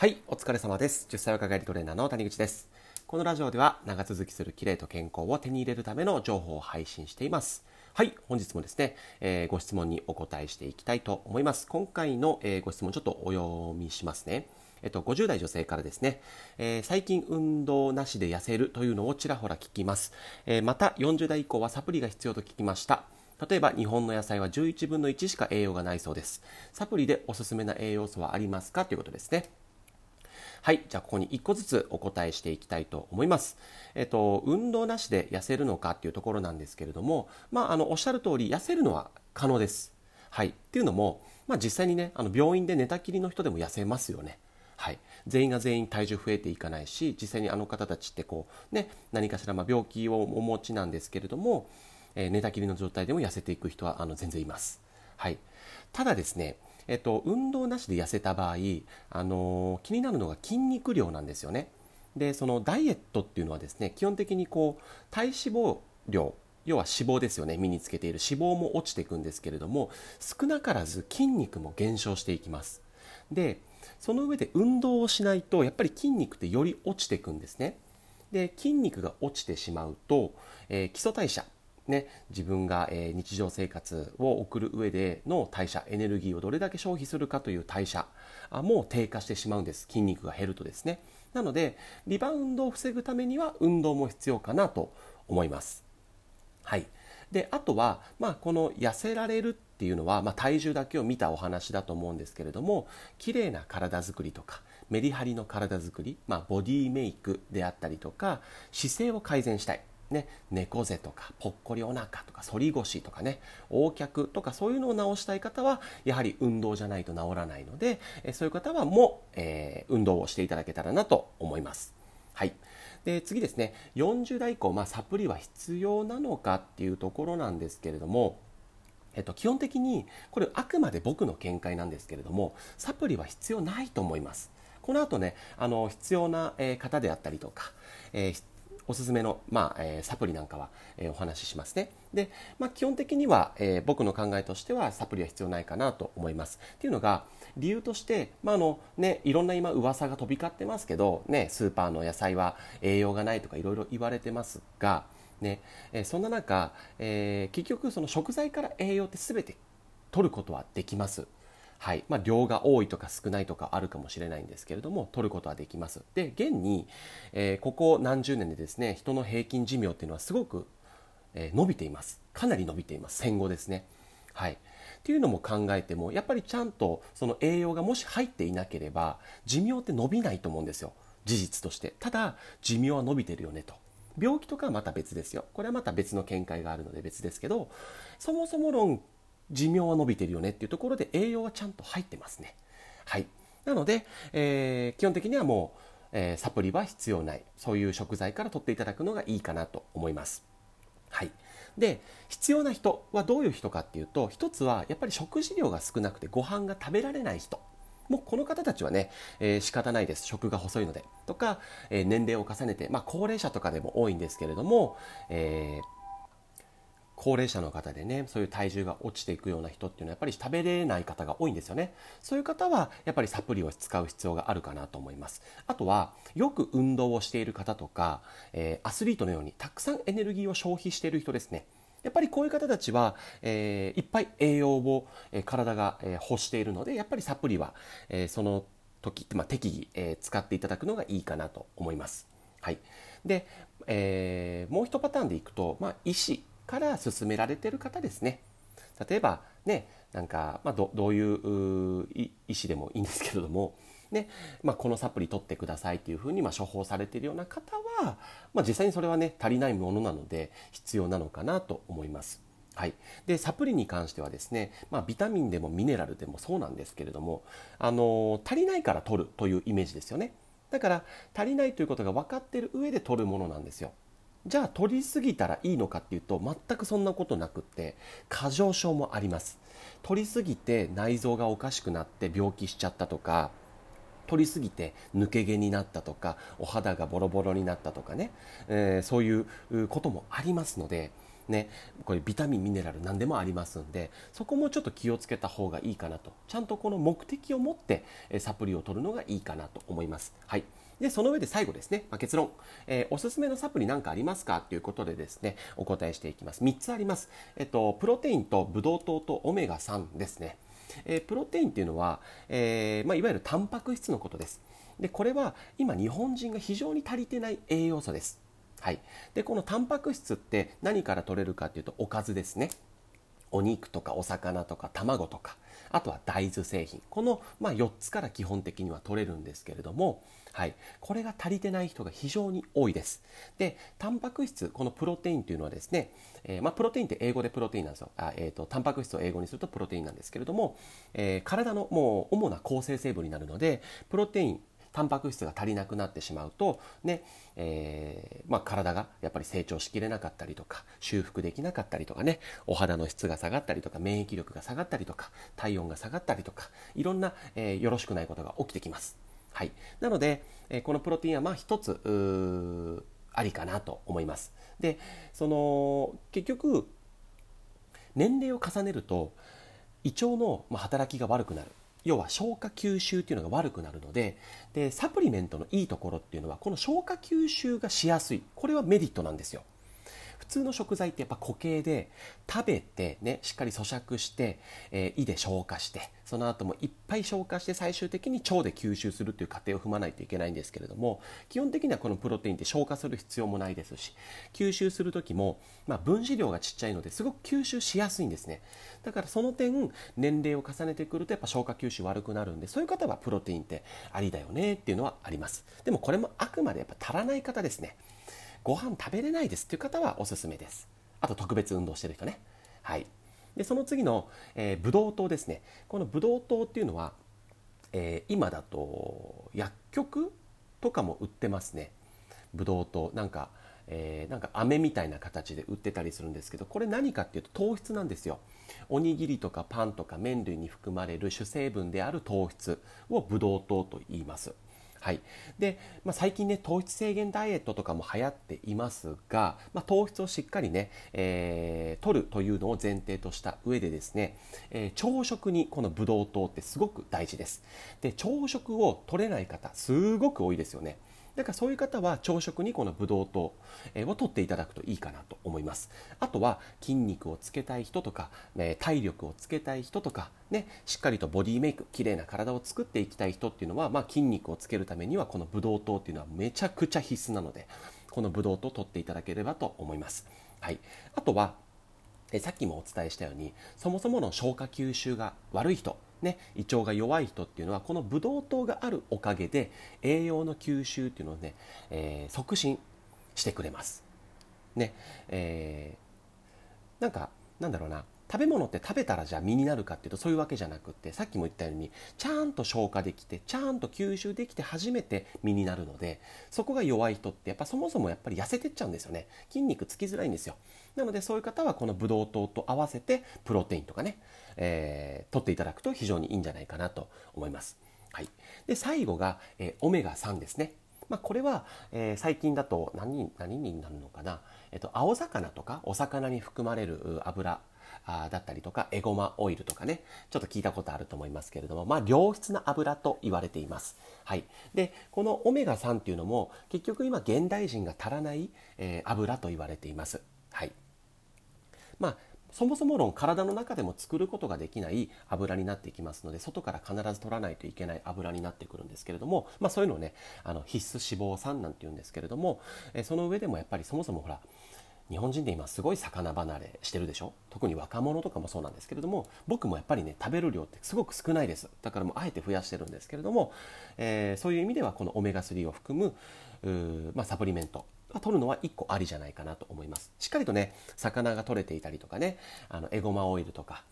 はい、お疲れ様です。10歳若返りトレーナーの谷口です。このラジオでは長続きする綺麗と健康を手に入れるための情報を配信しています。はい、本日もですね、えーご質問にお答えしていきたいと思います。今回の、えーご質問ちょっとお読みしますね。えっと、50代女性からですね、えー最近運動なしで痩せるというのをちらほら聞きます。えまた40代以降はサプリが必要と聞きました。例えば日本の野菜は11分の1しか栄養がないそうです。サプリでおすすめな栄養素はありますか？ということですね。はい。じゃあ、ここに1個ずつお答えしていきたいと思います。えっと、運動なしで痩せるのかっていうところなんですけれども、まあ、あの、おっしゃる通り、痩せるのは可能です。はい。っていうのも、まあ、実際にね、あの、病院で寝たきりの人でも痩せますよね。はい。全員が全員体重増えていかないし、実際にあの方たちってこう、ね、何かしらま病気をお持ちなんですけれども、えー寝たきりの状態でも痩せていく人はあの全然います。はい。ただですね、えっと、運動なしで痩せた場合、あの気になるのが筋肉量なんですよね。で、そのダイエットっていうのはですね、基本的にこう、体脂肪量、要は脂肪ですよね、身につけている脂肪も落ちていくんですけれども、少なからず筋肉も減少していきます。で、その上で運動をしないと、やっぱり筋肉ってより落ちていくんですね。で、筋肉が落ちてしまうと、えー基礎代謝、ね、自分が、えー日常生活を送る上での代謝エネルギーをどれだけ消費するかという代謝あも低下してしまうんです。筋肉が減るとですね。なのでリバウンドを防ぐためには運動も必要かなと思います。はい。であとは、まあ、この痩せられるっていうのは、まあ、体重だけを見たお話だと思うんですけれども綺麗な体づくりとかメリハリの体づくり、まあ、ボディメイクであったりとか姿勢を改善したい。ね、猫背とかぽっこりお腹とか反り腰とかね横脚とかそういうのを治したい方はやはり運動じゃないと治らないのでえそういう方はもう、えー運動をしていただけたらなと思います。はい、で次ですね。40代以降、まあ、サプリは必要なのかっていうところなんですけれどもえっと、基本的にこれあくまで僕の見解なんですけれどもサプリは必要ないと思います。この後ねあの必要な、方であったりとか、えーおすすめの、まあえーサプリなんかは、えーお話ししますねで、まあ、基本的には、えー僕の考えとしてはサプリは必要ないかなと思いますっていうのが理由として、まああのね、いろんな今噂が飛び交ってますけど、ね、スーパーの野菜は栄養がないとかいろいろ言われてますがねえーそんな中、えー結局その食材から栄養って全て取ることはできます。はい。まあ、量が多いとか少ないとかあるかもしれないんですけれども取ることはできます。で現に、えーここ何十年でですね人の平均寿命っていうのはすごく、えー伸びています。かなり伸びています。戦後ですね。はい。っていうのも考えてもやっぱりちゃんとその栄養がもし入っていなければ寿命って伸びないと思うんですよ。事実として。ただ寿命は伸びてるよねと。病気とかはまた別ですよ。これはまた別の見解があるので別ですけどそもそも論寿命は伸びてるよねっていうところで栄養はちゃんと入ってますね。はい。なので、えー基本的にはもう、えーサプリは必要ない。そういう食材から取っていただくのがいいかなと思います。はい、で必要な人はどういう人かっていうと一つはやっぱり食事量が少なくてご飯が食べられない人。もうこの方たちはね、えー仕方ないです。食が細いので。とか、えー年齢を重ねて、まあ、高齢者とかでも多いんですけれども、えー高齢者の方でねそういう体重が落ちていくような人っていうのはやっぱり食べれない方が多いんですよね。そういう方はやっぱりサプリを使う必要があるかなと思います。あとはよく運動をしている方とか、えーアスリートのようにたくさんエネルギーを消費している人ですね。やっぱりこういう方たちは、えーいっぱい栄養を、えー体が、えー欲しているのでやっぱりサプリは、えーその時、まあ、適宜、えー使っていただくのがいいかなと思います。はい、で、えーもう一パターンでいくと、まあ、医師から勧められてる方ですね。例えばねなんか、まあ、どどういうう医師でもいいんですけれども、ねまあ、このサプリ取ってくださいというふうにまあ処方されているような方は、まあ、実際にそれはね足りないものなので必要なのかなと思います。はい、でサプリに関してはですね、まあ、ビタミンでもミネラルでもそうなんですけれども、あの足りないから取るというイメージですよねだから足りないということが分かっている上で取るものなんですよじゃあ取りすぎたらいいのかっていうと全くそんなことなくって過剰症もあります。取りすぎて内臓がおかしくなって病気しちゃったとか取りすぎて抜け毛になったとかお肌がボロボロになったとかね、えーそういうこともありますのでね、これビタミンミネラル何でもありますんでそこもちょっと気をつけた方がいいかなと。ちゃんとこの目的を持ってサプリを取るのがいいかなと思います。はい。で、その上で最後ですね、まあ、結論、えー、おすすめのサプリ何かありますか？ということでですね、お答えしていきます。3つあります。えっと、プロテインとブドウ糖とオメガ3ですね。えー、プロテインっていうのは、えー、まあ、いわゆるタンパク質のことです。で、これは今日本人が非常に足りてない栄養素です。はい、でこのタンパク質って何から取れるかというとおかずですねお肉とかお魚とか卵とかあとは大豆製品。この、ま、4つから基本的には取れるんですけれども、はい、これが足りてない人が非常に多いです。でタンパク質このプロテインというのはですね、えー、まあ、プロテインって英語でプロテインなんですよ。あ、えーと、タンパク質を英語にするとプロテインなんですけれども、えー、体のもう主な構成成分になるのでプロテインタンパク質が足りなくなってしまうと、ねえーまあ、体がやっぱり成長しきれなかったりとか修復できなかったりとかねお肌の質が下がったりとか免疫力が下がったりとか体温が下がったりとかいろんな、えー、よろしくないことが起きてきます。はい、なので、えー、このプロテインはまあ一つありかなと思います。でその結局年齢を重ねると胃腸の働きが悪くなる要は消化吸収っていうのが悪くなるのででサプリメントのいいところっていうのはこの消化吸収がしやすい。これはメリットなんですよ。通の食材ってやっぱ固形で食べてねしっかり咀嚼して、えー、胃で消化してその後もいっぱい消化して最終的に腸で吸収するっていう過程を踏まないといけないんですけれども基本的にはこのプロテインって消化する必要もないですし吸収する時も、まあ、分子量がちっちゃいのですごく吸収しやすいんですね。だからその点年齢を重ねてくるとやっぱ消化吸収悪くなるんでそういう方はプロテインってありだよねっていうのはあります。でもこれもあくまでやっぱ足らない方ですね。ご飯食べれないですっていう方はおすすめです。あと特別運動してる人ね。はい。で、その次の、えー、ブドウ糖ですね。このブドウ糖っていうのは、えー、今だと薬局とかも売ってますね。ブドウ糖。なんか、えー、なんか飴みたいな形で売ってたりするんですけどこれ何かっていうと糖質なんですよおにぎりとかパンとか麺類に含まれる主成分である糖質をブドウ糖と言いますはい。でまあ、最近ね糖質制限ダイエットとかも流行っていますが、まあ、糖質をしっかりね、えー、取るというのを前提とした上でですね、えー、朝食にこのブドウ糖ってすごく大事です。で朝食を取れない方すごく多いですよね。だからそういう方は朝食にこのブドウ糖を取っていただくといいかなと思います。あとは筋肉をつけたい人とか、体力をつけたい人とか、ね、しっかりとボディメイク、綺麗な体を作っていきたい人っていうのは、まあ、筋肉をつけるためにはこのブドウ糖っていうのはめちゃくちゃ必須なので、このブドウ糖を取っていただければと思います。はい。あとは、えさっきもお伝えしたように、そもそもの消化吸収が悪い人、ね、胃腸が弱い人っていうのはこのブドウ糖があるおかげで栄養の吸収っていうのをね、えー、促進してくれます。ねえー、なんかなんだろうな食べ物って食べたらじゃあ身になるかっていうとそういうわけじゃなくってさっきも言ったようにちゃんと消化できてちゃんと吸収できて初めて身になるのでそこが弱い人ってやっぱそもそもやっぱり痩せてっちゃうんですよね。筋肉つきづらいんですよ。なのでそういう方はこのブドウ糖と合わせてプロテインとかね、えー、取っていただくと非常にいいんじゃないかなと思います、はい、で最後が、えー、オメガ3ですね。まあ、これは、えー、最近だと何何になるのかな、えっと、青魚とかお魚に含まれる油あだったりとかエゴマオイルとかねちょっと聞いたことあると思いますけれども、まあ、良質な油と言われています、はい、でこのオメガ3っていうのも結局今現代人が足らない、えー、油と言われています、はい。まあ、そもそも論体の中でも作ることができない油になっていきますので外から必ず取らないといけない油になってくるんですけれども、まあ、そういうのをねあの必須脂肪酸なんて言うんですけれども、えその上でもやっぱりそもそもほら日本人で今すごい魚離れしてるでしょ？特に若者とかもそうなんですけれども僕もやっぱりね食べる量ってすごく少ないです。だからもうあえて増やしてるんですけれども、えー、そういう意味ではこのオメガ3を含むまあ、サプリメント取るのは1個ありじゃないかなと思います。しっかりとね魚が取れていたりとかねあのエゴマオイルとか、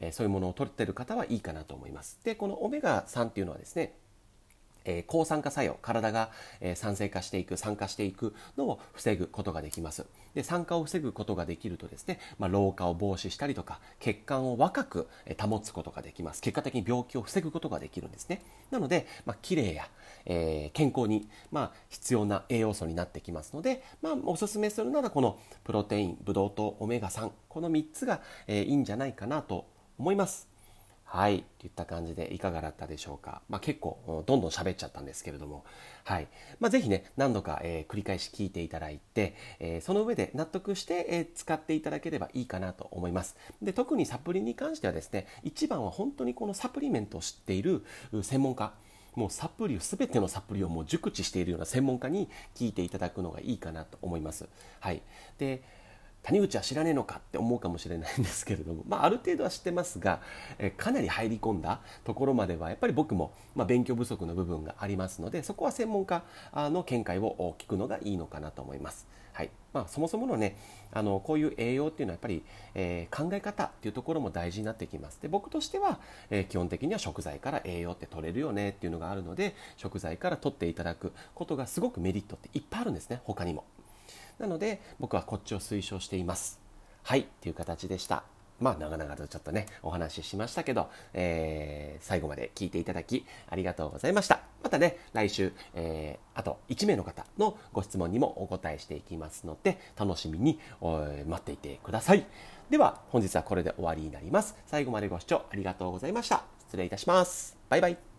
えー、そういうものを取ってる方はいいかなと思います。でこのオメガ3っていうのはですねえー、抗酸化作用、体が、えー、酸性化していく、酸化していくのを防ぐことができます。で、酸化を防ぐことができるとですね、まあ、老化を防止したりとか、血管を若く保つことができます。結果的に病気を防ぐことができるんですね。なので、まあ、綺麗や、えー、健康に、まあ、必要な栄養素になってきますので、まあ、おすすめするならこのプロテイン、ブドウ糖、オメガ3、この3つが、えー、いいんじゃないかなと思います。はい。といった感じでいかがだったでしょうか。まあ、結構どんどん喋っちゃったんですけれども、はい。まあ、ぜひね、何度か、えー、繰り返し聞いていただいて、えー、その上で納得して、えー、使っていただければいいかなと思います。で、特にサプリに関してはですね、一番は本当にこのサプリメントを知っている専門家、もうサプリを全てのサプリをもう熟知しているような専門家に聞いていただくのがいいかなと思います。はい。で、谷口は知らねえのかって思うかもしれないんですけれども、まあ、ある程度は知ってますが、えかなり入り込んだところまではやっぱり僕も、ま、勉強不足の部分がありますのでそこは専門家の見解を聞くのがいいのかなと思います。はいまあ、そもそものねあのこういう栄養っていうのはやっぱり、えー、考え方っていうところも大事になってきますで僕としては、えー、基本的には食材から栄養って取れるよねっていうのがあるので食材から取っていただくことがすごくメリットっていっぱいあるんですね他にも。なので僕はこっちを推奨しています。はいっていう形でした。まあ長々とちょっとねお話ししましたけど、えー、最後まで聞いていただきありがとうございました。またね来週、えー、あと1名の方のご質問にもお答えしていきますので楽しみに、待っていてください。では本日はこれで終わりになります。最後までご視聴ありがとうございました。失礼いたします。バイバイ。